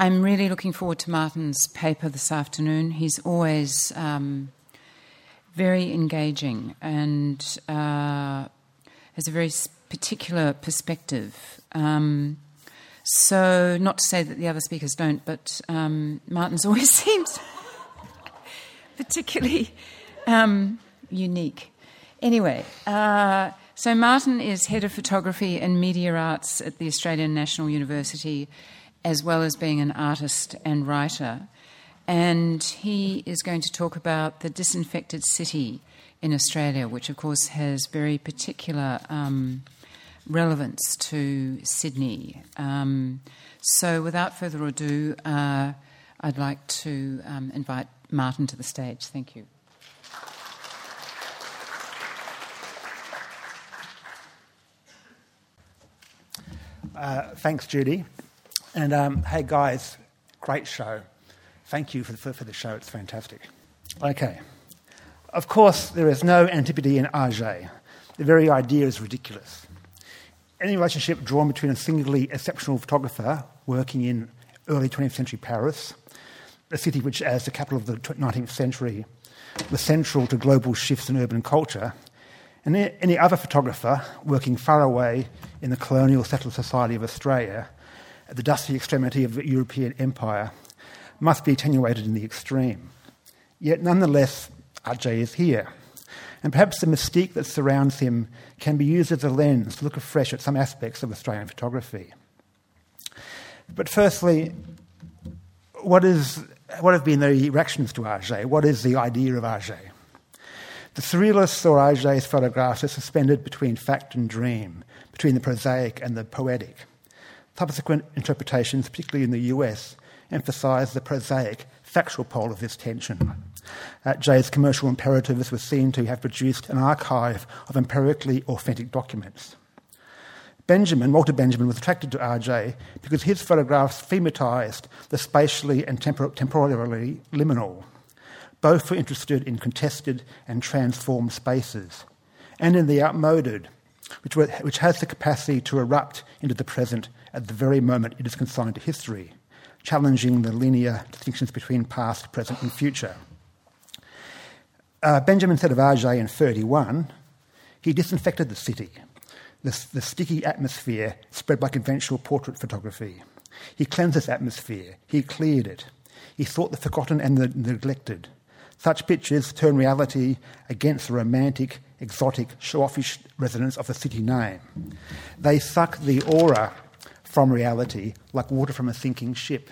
I'm really looking forward to Martyn's paper this afternoon. He's always um, very engaging and uh, has a very particular perspective. Um, so, not to say that the other speakers don't, but um, Martyn's always seems particularly um, unique. Anyway, uh, so Martyn is head of photography and media arts at the Australian National University, as well as being an artist and writer. And he is going to talk about the disinfected city in Australia, which of course has very particular um, relevance to Sydney. Um, so, without further ado, uh, I'd like to um, invite Martyn to the stage. Thank you. Uh, thanks, Judy. And um, hey, guys, great show. Thank you for, for, for the show, it's fantastic. Okay. Of course, there is no antipody in Atget. The very idea is ridiculous. Any relationship drawn between a singularly exceptional photographer working in early 20th century Paris, a city which, as the capital of the 19th century, was central to global shifts in urban culture, and any other photographer working far away in the colonial settled society of Australia, at the dusty extremity of the European empire, must be attenuated in the extreme. Yet nonetheless, Atget is here. And perhaps the mystique that surrounds him can be used as a lens to look afresh at some aspects of Australian photography. But firstly, what, is, what have been the reactions to Atget? What is the idea of Atget? The surrealist saw Atget's photographs as suspended between fact and dream, between the prosaic and the poetic. Subsequent interpretations, particularly in the US, emphasise the prosaic, factual pole of this tension. Uh, Atget's commercial imperatives were seen to have produced an archive of empirically authentic documents. Benjamin, Walter Benjamin, was attracted to Atget because his photographs thematised the spatially and tempor- temporally liminal, both were interested in contested and transformed spaces, and in the outmoded, which, were, which has the capacity to erupt into the present at the very moment it is consigned to history, challenging the linear distinctions between past, present, and future. Uh, Benjamin said of Atget in 31, he disinfected the city, the, the sticky atmosphere spread by conventional portrait photography. He cleansed this atmosphere, he cleared it. He sought the forgotten and the neglected, such pictures turn reality against the romantic, exotic, show offish resonance of the city name. They suck the aura from reality like water from a sinking ship.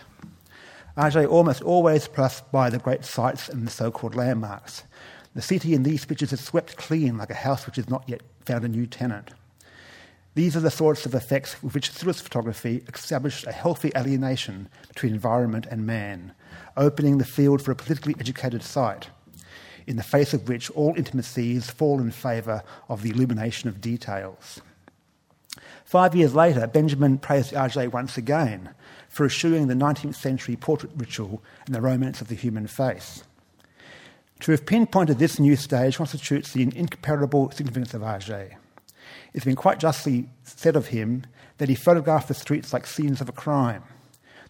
Atget almost always passed by the great sights and the so called landmarks. The city in these pictures is swept clean like a house which has not yet found a new tenant. These are the sorts of effects with which surrealist photography established a healthy alienation between environment and man, opening the field for a politically educated sight, in the face of which all intimacies fall in favour of the illumination of details. Five years later, Benjamin praised Atget once again for eschewing the 19th century portrait ritual and the romance of the human face. To have pinpointed this new stage constitutes the incomparable significance of Atget. It's been quite justly said of him that he photographed the streets like scenes of a crime.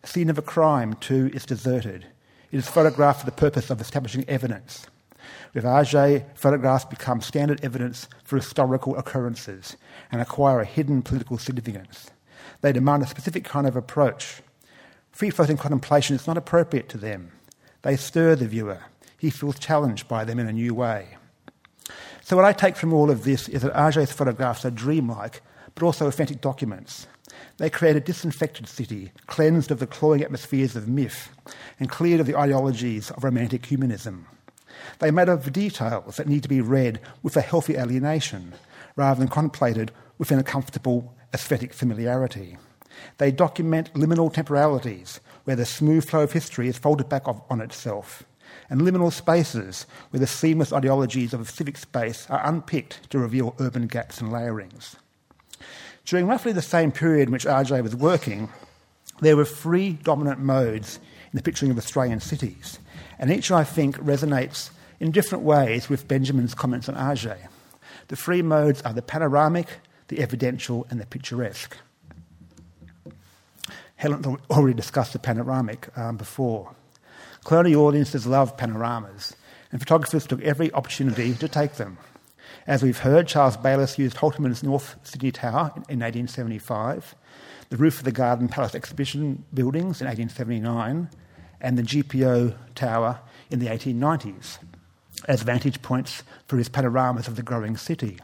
The scene of a crime, too, is deserted. It is photographed for the purpose of establishing evidence. With Atget, photographs become standard evidence for historical occurrences and acquire a hidden political significance. They demand a specific kind of approach. Free floating contemplation is not appropriate to them. They stir the viewer. He feels challenged by them in a new way. So, what I take from all of this is that Atget's photographs are dreamlike, but also authentic documents. They create a disinfected city, cleansed of the cloying atmospheres of myth, and cleared of the ideologies of romantic humanism. They matter of details that need to be read with a healthy alienation, rather than contemplated within a comfortable aesthetic familiarity. They document liminal temporalities, where the smooth flow of history is folded back on itself, and liminal spaces, where the seamless ideologies of a civic space are unpicked to reveal urban gaps and layerings. During roughly the same period in which Atget was working, there were three dominant modes in the picturing of Australian cities, and each, I think, resonates in different ways with Benjamin's comments on Atget. The three modes are the panoramic, the evidential, and the picturesque. Helen already discussed the panoramic um, before. Colonial audiences love panoramas, and photographers took every opportunity to take them. As we've heard, Charles Bayliss used Holtermann's North Sydney Tower in 1875, the roof of the Garden Palace exhibition buildings in 1879, and the GPO Tower in the 1890s as vantage points for his panoramas of the growing city.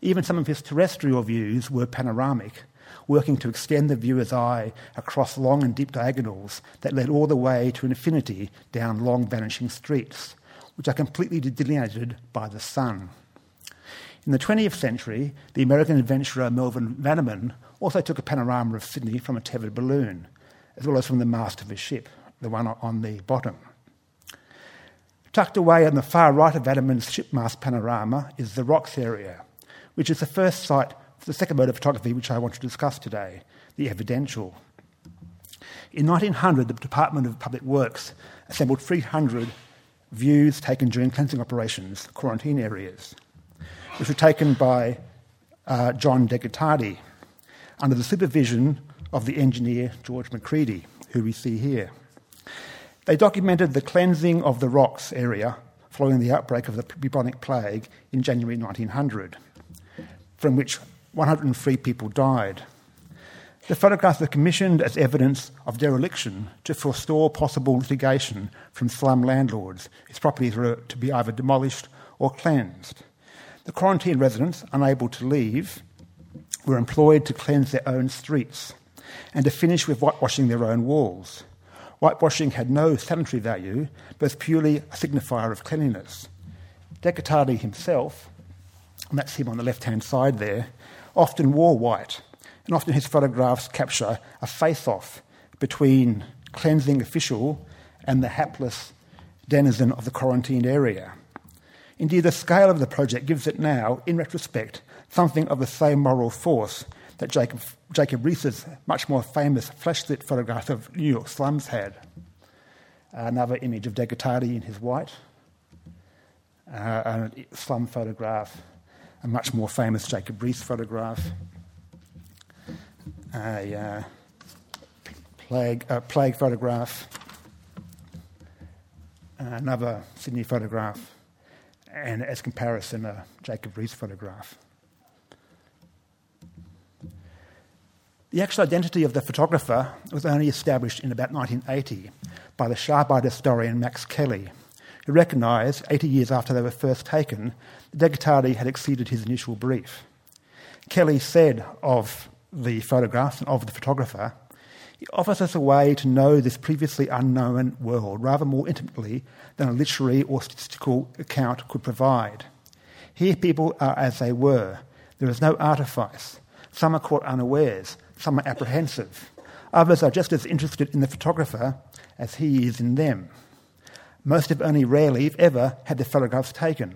Even some of his terrestrial views were panoramic, working to extend the viewer's eye across long and deep diagonals that led all the way to infinity down long vanishing streets, which are completely delineated by the sun. In the 20th century, the American adventurer Melvin Vaniman also took a panorama of Sydney from a tethered balloon, as well as from the mast of his ship, the one on the bottom. Tucked away on the far right of Vaniman's shipmast panorama is the Rocks area, which is the first site for the second mode of photography which I want to discuss today, the evidential. In 1900, the Department of Public Works assembled 300 views taken during cleansing operations, quarantine areas which were taken by uh, John Degotardi under the supervision of the engineer George McCredie, who we see here. They documented the cleansing of the rocks area following the outbreak of the bubonic plague in January 1900, from which 103 people died. The photographs were commissioned as evidence of dereliction to forestall possible litigation from slum landlords whose properties were to be either demolished or cleansed. The quarantine residents, unable to leave, were employed to cleanse their own streets and to finish with whitewashing their own walls. Whitewashing had no sanitary value, but was purely a signifier of cleanliness. Degotardi himself, and that's him on the left hand side there, often wore white, and often his photographs capture a face off between cleansing official and the hapless denizen of the quarantined area. Indeed, the scale of the project gives it now, in retrospect, something of the same moral force that Jacob, Jacob much more famous flashlit photograph of New York slums had. Another image of Degotardi in his white, uh, a slum photograph, a much more famous Jacob Riis photograph, a uh, plague, a plague photograph, another Sydney photograph, and as comparison, a Jacob Riis photograph. The actual identity of the photographer was only established in about 1980 by the sharp eyed historian Max Kelly, who recognised, 80 years after they were first taken, that De had exceeded his initial brief. Kelly said of the photographs and of the photographer, he offers us a way to know this previously unknown world rather more intimately than a literary or statistical account could provide. Here, people are as they were. There is no artifice. Some are caught unawares, some are apprehensive. Others are just as interested in the photographer as he is in them. Most have only rarely, if ever, had their photographs taken.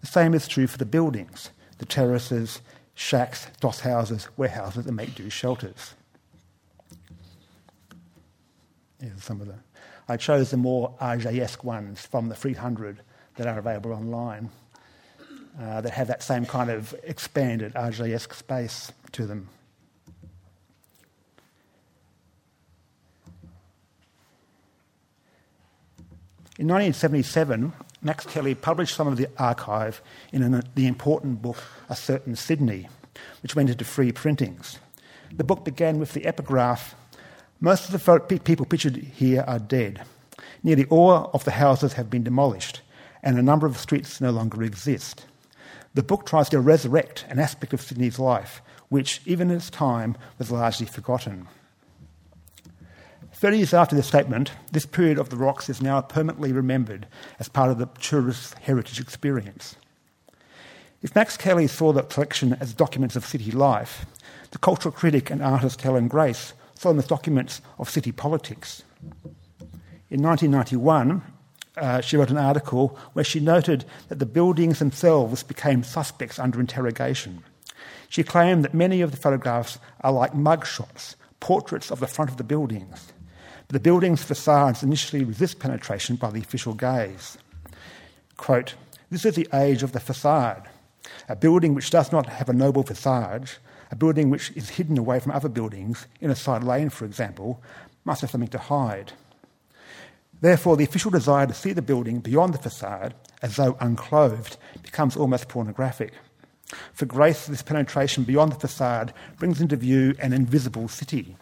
The same is true for the buildings, the terraces, shacks, doss houses, warehouses, and make do shelters. Here's some of the. I chose the more Atget-esque ones from the 300 that are available online uh, that have that same kind of expanded Atget-esque space to them. In 1977, Max Kelly published some of the archive in an, the important book A Certain Sydney, which went into free printings. The book began with the epigraph most of the people pictured here are dead. Nearly all of the houses have been demolished, and a number of streets no longer exist. The book tries to resurrect an aspect of Sydney's life, which, even in its time, was largely forgotten. Thirty years after this statement, this period of the rocks is now permanently remembered as part of the tourist heritage experience. If Max Kelly saw the collection as documents of city life, the cultural critic and artist Helen Grace saw them as documents of city politics. In 1991, uh, she wrote an article where she noted that the buildings themselves became suspects under interrogation. She claimed that many of the photographs are like mugshots, portraits of the front of the buildings. The building's facades initially resist penetration by the official gaze. Quote, This is the age of the facade. A building which does not have a noble facade A building which is hidden away from other buildings, in a side lane, for example, must have something to hide. Therefore, the official desire to see the building beyond the facade, as though unclothed, becomes almost pornographic. For Grace, this penetration beyond the facade brings into view an invisible city.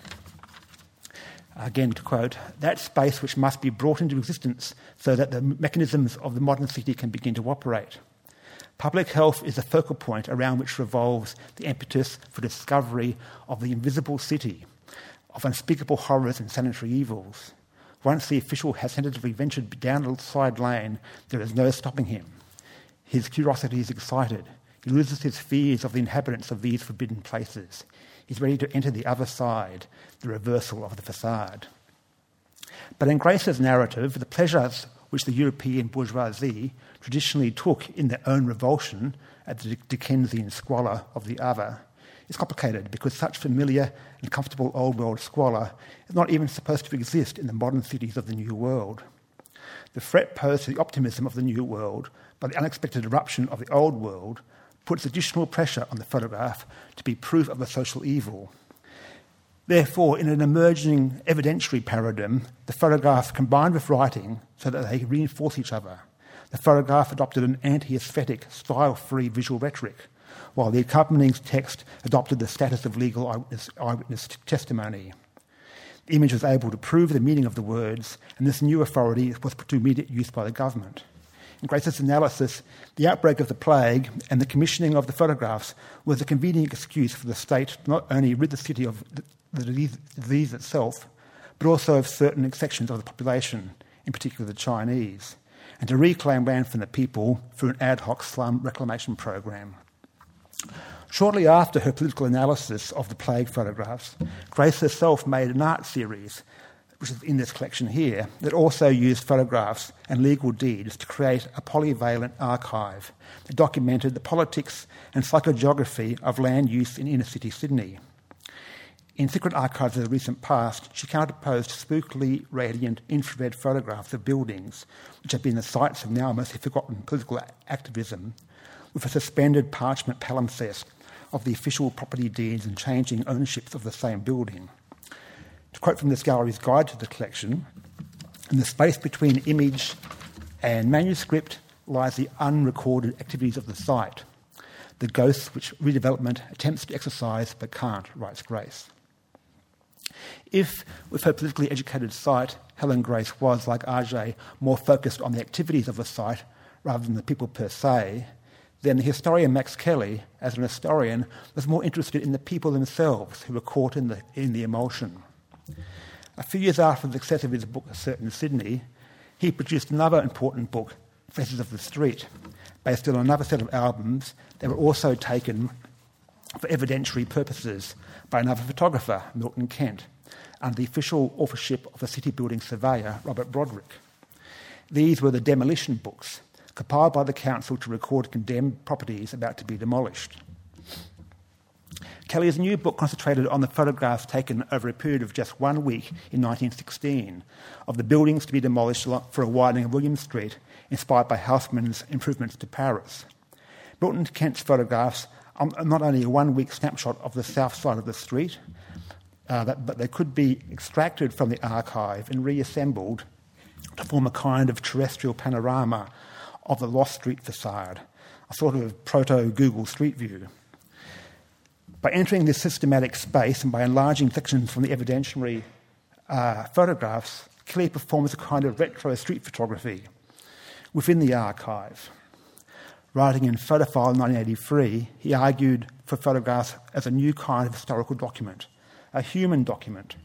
Again, to quote, that space which must be brought into existence so that the mechanisms of the modern city can begin to operate. Public health is the focal point around which revolves the impetus for discovery of the invisible city, of unspeakable horrors and sanitary evils. Once the official has tentatively ventured down a side lane, there is no stopping him. His curiosity is excited. He loses his fears of the inhabitants of these forbidden places. He's ready to enter the other side, the reversal of the facade. But in Grace's narrative, the pleasures which the European bourgeoisie traditionally took in their own revulsion at the Dickensian squalor of the other is complicated because such familiar and comfortable old world squalor is not even supposed to exist in the modern cities of the New World. The threat posed to the optimism of the New World by the unexpected eruption of the Old World puts additional pressure on the photograph to be proof of a social evil. Therefore, in an emerging evidentiary paradigm, the photograph combined with writing so that they reinforce each other. The photograph adopted an anti aesthetic, style free visual rhetoric, while the accompanying text adopted the status of legal eyewitness, eyewitness testimony. The image was able to prove the meaning of the words, and this new authority was put to immediate use by the government. In Grace's analysis, the outbreak of the plague and the commissioning of the photographs was a convenient excuse for the state to not only rid the city of the disease itself, but also of certain sections of the population, in particular the Chinese, and to reclaim land from the people through an ad hoc slum reclamation program. Shortly after her political analysis of the plague photographs, Grace herself made an art series which is in this collection here, that also used photographs and legal deeds to create a polyvalent archive that documented the politics and psychogeography of land use in inner city Sydney. In secret archives of the recent past, she counterposed spookily radiant infrared photographs of buildings, which have been the sites of now mostly forgotten political activism, with a suspended parchment palimpsest of the official property deeds and changing ownerships of the same building. To quote from this gallery's guide to the collection, in the space between image and manuscript lies the unrecorded activities of the site, the ghosts which redevelopment attempts to exercise but can't, writes Grace. If, with her politically educated site, Helen Grace was, like Atget, more focused on the activities of the site rather than the people per se, then the historian Max Kelly, as an historian, was more interested in the people themselves who were caught in the, in the emulsion. A few years after the success of his book, A Certain Sydney, he produced another important book, Faces of the Street, based on another set of albums that were also taken for evidentiary purposes by another photographer, Milton Kent, under the official authorship of the city building surveyor, Robert Broderick. These were the demolition books, compiled by the council to record condemned properties about to be demolished. Kelly's new book concentrated on the photographs taken over a period of just one week in 1916 of the buildings to be demolished for a widening of William Street, inspired by Haussmann's improvements to Paris. Milton Kent's photographs are not only a one week snapshot of the south side of the street, uh, that, but they could be extracted from the archive and reassembled to form a kind of terrestrial panorama of the lost street facade, a sort of proto Google Street View. By entering this systematic space and by enlarging sections from the evidentiary uh, photographs, Kelly performs a kind of retro street photography within the archive. Writing in Photophile 1983, he argued for photographs as a new kind of historical document, a human document,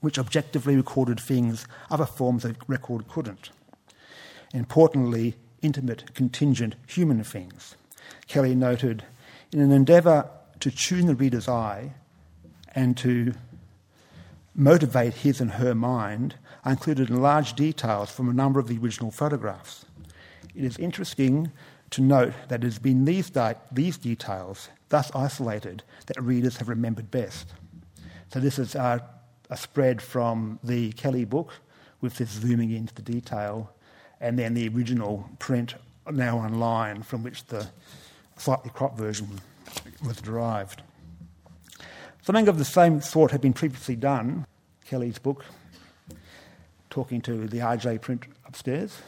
which objectively recorded things other forms of record couldn't. Importantly, intimate, contingent human things. Kelly noted, in an endeavour to tune the reader's eye and to motivate his and her mind, I included in large details from a number of the original photographs. It is interesting to note that it has been these, di- these details, thus isolated, that readers have remembered best. So, this is a spread from the Kelly book with this zooming into the detail, and then the original print now online from which the slightly cropped version was derived. Something of the same sort had been previously done, Kelly's book, talking to the Atget print upstairs,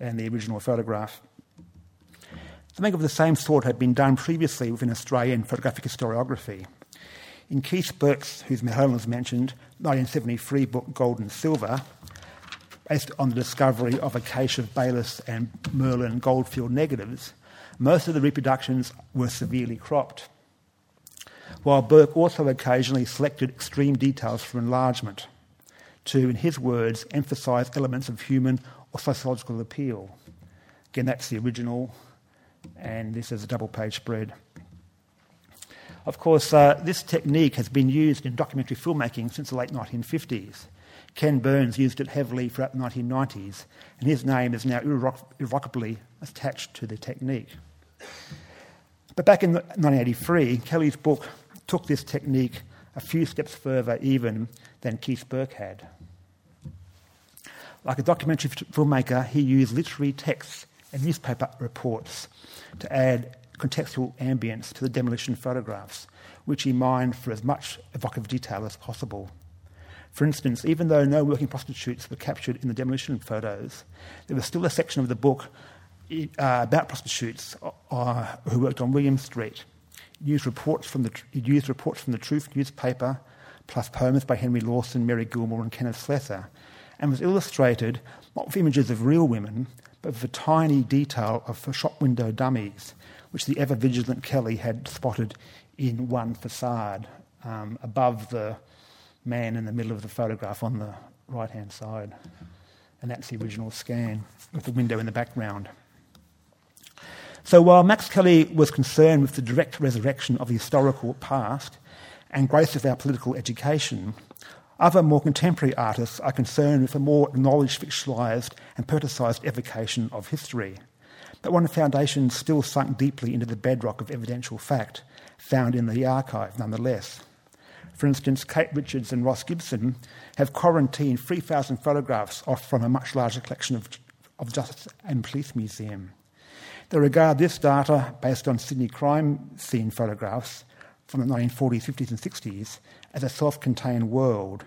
and the original photograph. Something of the same sort had been done previously within Australian photographic historiography. In Keith Burke's, whose Helen was mentioned, 1973 book Gold and Silver, based on the discovery of a cache of Bayliss and Merlin goldfield negatives, most of the reproductions were severely cropped. While Burke also occasionally selected extreme details for enlargement to, in his words, emphasise elements of human or sociological appeal. Again, that's the original, and this is a double page spread. Of course, uh, this technique has been used in documentary filmmaking since the late 1950s. Ken Burns used it heavily throughout the 1990s, and his name is now irrevocably attached to the technique. But back in 1983, Kelly's book took this technique a few steps further even than Keith Burke had. Like a documentary filmmaker, he used literary texts and newspaper reports to add contextual ambience to the demolition photographs, which he mined for as much evocative detail as possible. For instance, even though no working prostitutes were captured in the demolition photos, there was still a section of the book uh, about prostitutes uh, who worked on William Street. Used reports from the, used reports from the Truth newspaper, plus poems by Henry Lawson, Mary Gilmore, and Kenneth Slessor, and was illustrated not with images of real women, but with a tiny detail of shop window dummies, which the ever vigilant Kelly had spotted in one facade um, above the man in the middle of the photograph on the right hand side. And that's the original scan with the window in the background. So while Max Kelly was concerned with the direct resurrection of the historical past and growth of our political education, other more contemporary artists are concerned with a more acknowledged fictionalised and politicized evocation of history, but one foundation still sunk deeply into the bedrock of evidential fact found in the archive nonetheless. For instance, Kate Richards and Ross Gibson have quarantined 3,000 photographs off from a much larger collection of, of Justice and Police Museum. They regard this data, based on Sydney crime scene photographs from the 1940s, 50s, and 60s, as a self contained world,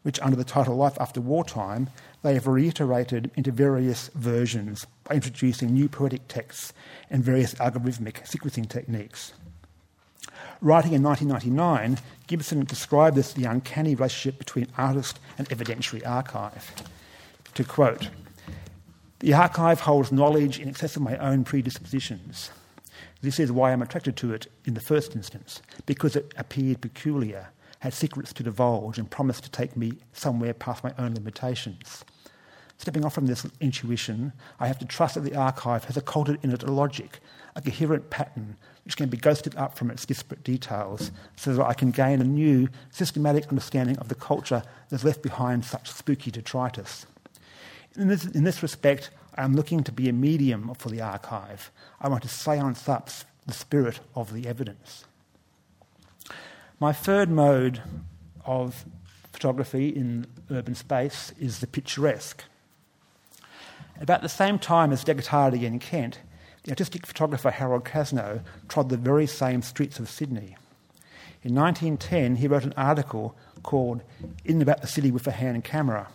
which, under the title Life After Wartime, they have reiterated into various versions by introducing new poetic texts and various algorithmic sequencing techniques. Writing in 1999, Gibson described this the uncanny relationship between artist and evidentiary archive. To quote, the archive holds knowledge in excess of my own predispositions. This is why I'm attracted to it in the first instance, because it appeared peculiar, had secrets to divulge, and promised to take me somewhere past my own limitations. Stepping off from this intuition, I have to trust that the archive has occulted in it a logic, a coherent pattern, which can be ghosted up from its disparate details, so that I can gain a new, systematic understanding of the culture that's left behind such spooky detritus. In this, in this respect, I'm looking to be a medium for the archive. I want to seance up the spirit of the evidence. My third mode of photography in urban space is the picturesque. About the same time as Degotardi in Kent, the artistic photographer Harold Cazneaux trod the very same streets of Sydney. In 1910, he wrote an article called In About the City with a Hand Camera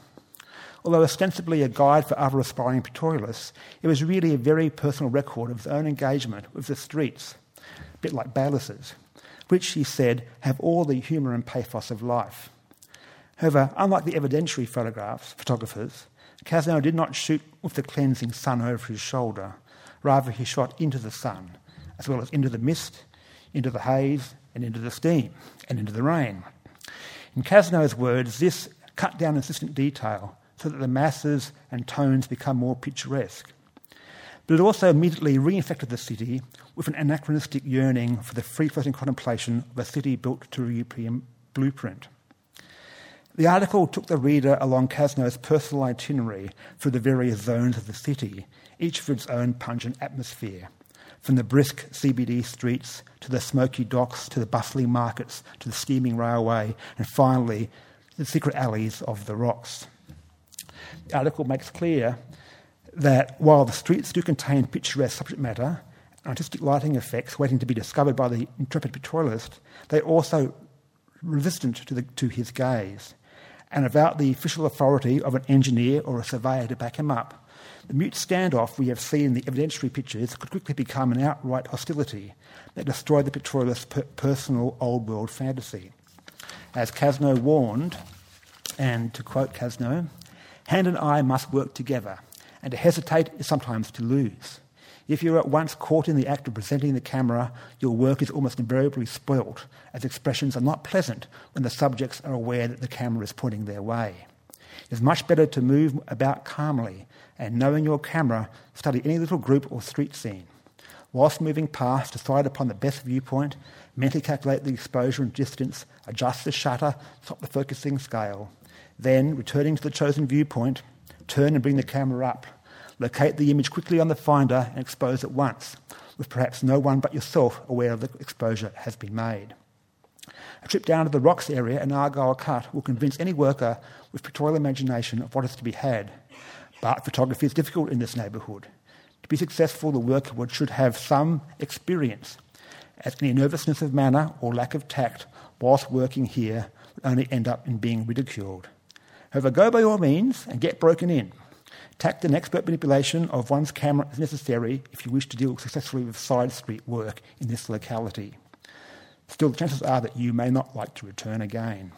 Although ostensibly a guide for other aspiring pictorialists, it was really a very personal record of his own engagement with the streets, a bit like Bayliss's, which, he said, have all the humour and pathos of life. However, unlike the evidentiary photographs, photographers, Cazneaux did not shoot with the cleansing sun over his shoulder. Rather, he shot into the sun, as well as into the mist, into the haze, and into the steam, and into the rain. In Cazneaux's words, this cut down insistent detail so that the masses and tones become more picturesque. But it also immediately reinfected the city with an anachronistic yearning for the free floating contemplation of a city built to a European blueprint. The article took the reader along Cazneaux's personal itinerary through the various zones of the city, each with its own pungent atmosphere, from the brisk CBD streets to the smoky docks to the bustling markets to the steaming railway, and finally the secret alleys of the rocks. The article makes clear that while the streets do contain picturesque subject matter, and artistic lighting effects waiting to be discovered by the intrepid pictorialist, they're also resistant to, the, to his gaze and without the official authority of an engineer or a surveyor to back him up. The mute standoff we have seen in the evidentiary pictures could quickly become an outright hostility that destroyed the pictorialist's per- personal old world fantasy. As Cazneaux warned, and to quote Cazneaux, hand and eye must work together, and to hesitate is sometimes to lose. If you're at once caught in the act of presenting the camera, your work is almost invariably spoilt, as expressions are not pleasant when the subjects are aware that the camera is pointing their way. It is much better to move about calmly and, knowing your camera, study any little group or street scene. Whilst moving past, decide upon the best viewpoint, mentally calculate the exposure and distance, adjust the shutter, stop the focusing scale. Then, returning to the chosen viewpoint, turn and bring the camera up. Locate the image quickly on the finder and expose at once, with perhaps no one but yourself aware of the exposure has been made. A trip down to the rocks area in Argyle Cut will convince any worker with pictorial imagination of what is to be had. But photography is difficult in this neighbourhood. To be successful, the worker should have some experience, as any nervousness of manner or lack of tact whilst working here would only end up in being ridiculed. However, go by all means and get broken in. Tact and expert manipulation of one's camera is necessary if you wish to deal successfully with side street work in this locality. Still, the chances are that you may not like to return again.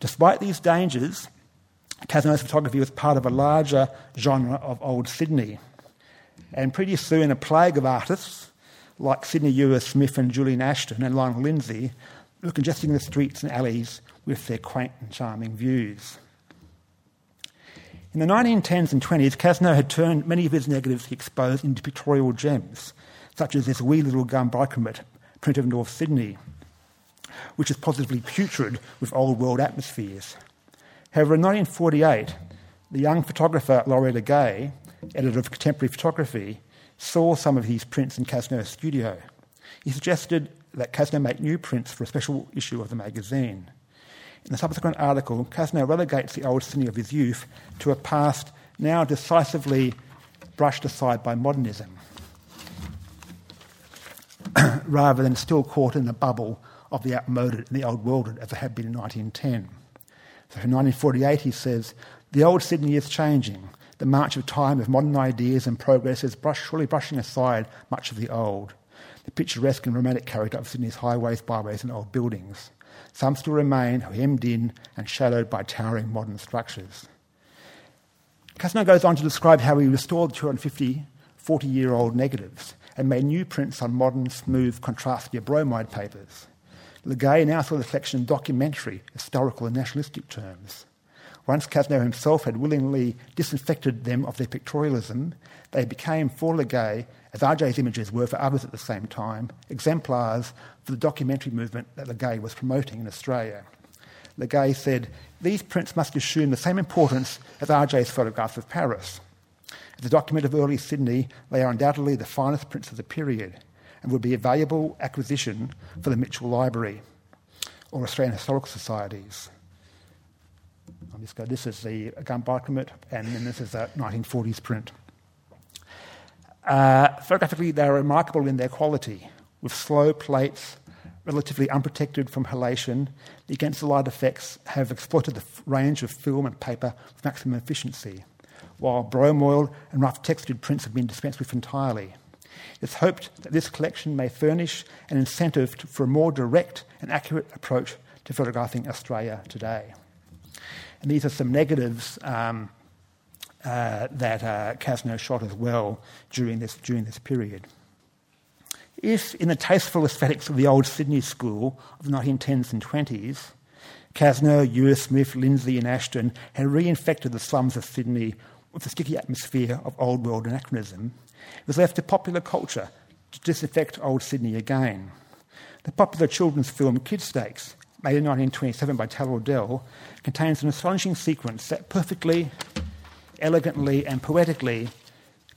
Despite these dangers, Cazneaux's photography was part of a larger genre of old Sydney. And pretty soon, a plague of artists like Sydney Ure Smith and Julian Ashton and Lionel Lindsay were congesting the streets and alleys with their quaint and charming views. In the 1910s and 20s, Cazneaux had turned many of his negatives he exposed into pictorial gems, such as this wee little gum bichromate print of North Sydney, which is positively putrid with old world atmospheres. However, in 1948, the young photographer Laurence Le Guay, editor of Contemporary Photography, saw some of these prints in Cazneaux's studio. He suggested that Cazneaux make new prints for a special issue of the magazine. In the subsequent article, Cazneaux relegates the old Sydney of his youth to a past now decisively brushed aside by modernism, rather than still caught in the bubble of the outmoded and the old worlded as it had been in 1910. So in 1948, he says, The old Sydney is changing. The march of time of modern ideas and progress is brush, surely brushing aside much of the old. The picturesque and romantic character of Sydney's highways, byways, and old buildings. Some still remain hemmed in and shadowed by towering modern structures. Cazneaux goes on to describe how he restored 250 40 year old negatives and made new prints on modern, smooth, contrastive bromide papers. Le Guay now saw the collection documentary, historical, and nationalistic terms. Once Cazneaux himself had willingly disinfected them of their pictorialism, they became for Le Guay as Atget's images were for others at the same time, exemplars for the documentary movement that Le Guay was promoting in Australia. Le Guay said, These prints must assume the same importance as Atget's photographs of Paris. As a document of early Sydney, they are undoubtedly the finest prints of the period and would be a valuable acquisition for the Mitchell Library or Australian Historical Societies. Just go, this is the gum bichromate, and then this is a 1940s print. Uh, photographically, they are remarkable in their quality, with slow plates, relatively unprotected from halation. The against the light effects have exploited the range of film and paper with maximum efficiency, while bromoil and rough textured prints have been dispensed with entirely. It's hoped that this collection may furnish an incentive for a more direct and accurate approach to photographing Australia today. And these are some negatives um, uh, that uh, Cazneaux shot as well during this, during this period. If, in the tasteful aesthetics of the old Sydney school of the 1910s and 20s, Cazneaux, Ure Smith, Lindsay, and Ashton had reinfected the slums of Sydney with the sticky atmosphere of old world anachronism, it was left to popular culture to disinfect old Sydney again. The popular children's film Kid Stakes, made in 1927 by Tal Ordell, contains an astonishing sequence that perfectly elegantly and poetically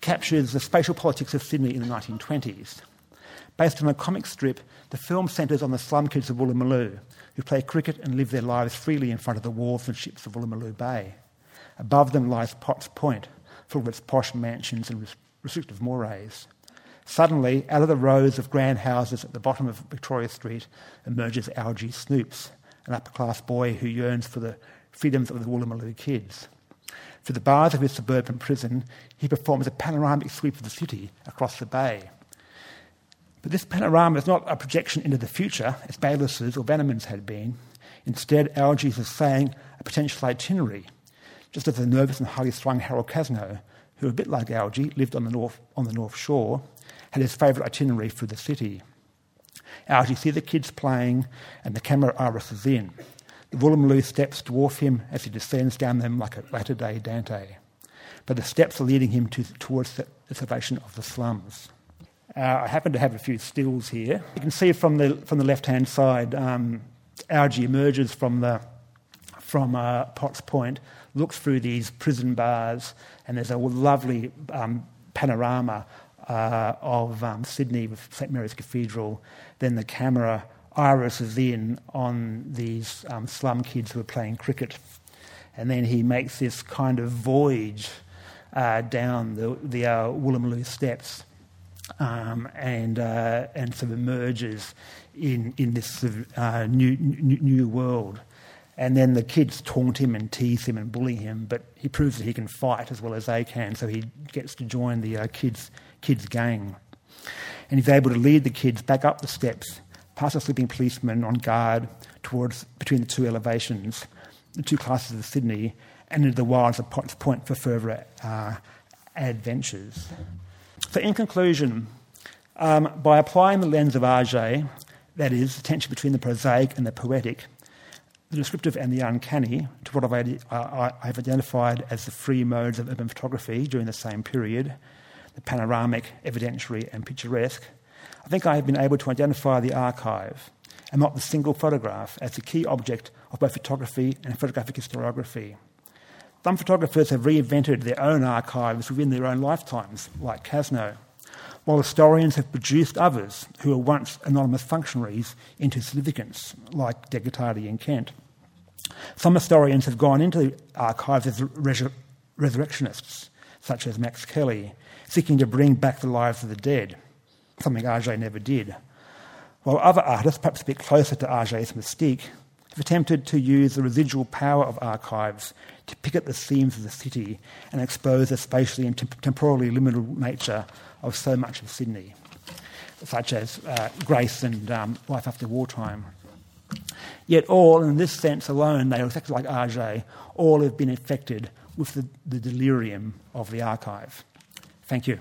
captures the spatial politics of Sydney in the 1920s. Based on a comic strip, the film centres on the slum kids of Woolloomooloo, who play cricket and live their lives freely in front of the wharves and ships of Woolloomooloo Bay. Above them lies Potts Point, full of its posh mansions and restrictive mores. Suddenly, out of the rows of grand houses at the bottom of Victoria Street emerges Algie Snoops, an upper class boy who yearns for the freedoms of the Woolloomooloo kids. Through the bars of his suburban prison, he performs a panoramic sweep of the city across the bay. But this panorama is not a projection into the future, as Bayliss's or Bannerman's had been. Instead, Algie's is saying a potential itinerary, just as the nervous and highly strung Harold Cazneaux, who, a bit like Algie, lived on the north, on the north shore, had his favourite itinerary through the city. Algie sees the kids playing, and the camera irises in. The Woolloomooloo steps dwarf him as he descends down them like a latter day Dante. But the steps are leading him to, towards the, the salvation of the slums. Uh, I happen to have a few stills here. You can see from the, from the left hand side, um, emerges from, the, from uh, Potts Point, looks through these prison bars, and there's a lovely um, panorama uh, of um, Sydney with St Mary's Cathedral. Then the camera irises in on these um, slum kids who are playing cricket. And then he makes this kind of voyage uh, down the, the uh, Woolloomooloo steps um, and, uh, and sort of emerges in, in this uh, new, new, new world. And then the kids taunt him and tease him and bully him, but he proves that he can fight as well as they can, so he gets to join the uh, kids, kids' gang. And he's able to lead the kids back up the steps, past a sleeping policeman on guard towards between the two elevations, the two classes of Sydney, and into the wilds of Potts Point for further uh, adventures. So, in conclusion, um, by applying the lens of Atget, that is, the tension between the prosaic and the poetic, the descriptive and the uncanny, to what I've, I've identified as the three modes of urban photography during the same period panoramic, evidentiary, and picturesque, I think I have been able to identify the archive and not the single photograph as the key object of both photography and photographic historiography. Some photographers have reinvented their own archives within their own lifetimes, like Cazneaux, while historians have produced others who were once anonymous functionaries into significance, like Degotardi in Kent. Some historians have gone into the archives as resur- resurrectionists, such as Max Kelly, seeking to bring back the lives of the dead, something Atget never did. While other artists, perhaps a bit closer to Atget's mystique, have attempted to use the residual power of archives to pick at the themes of the city and expose the spatially and temporally liminal nature of so much of Sydney, such as uh, grace and um, life after wartime. Yet all, in this sense alone, they are exactly like Atget, all have been infected with the, the delirium of the archive. Thank you.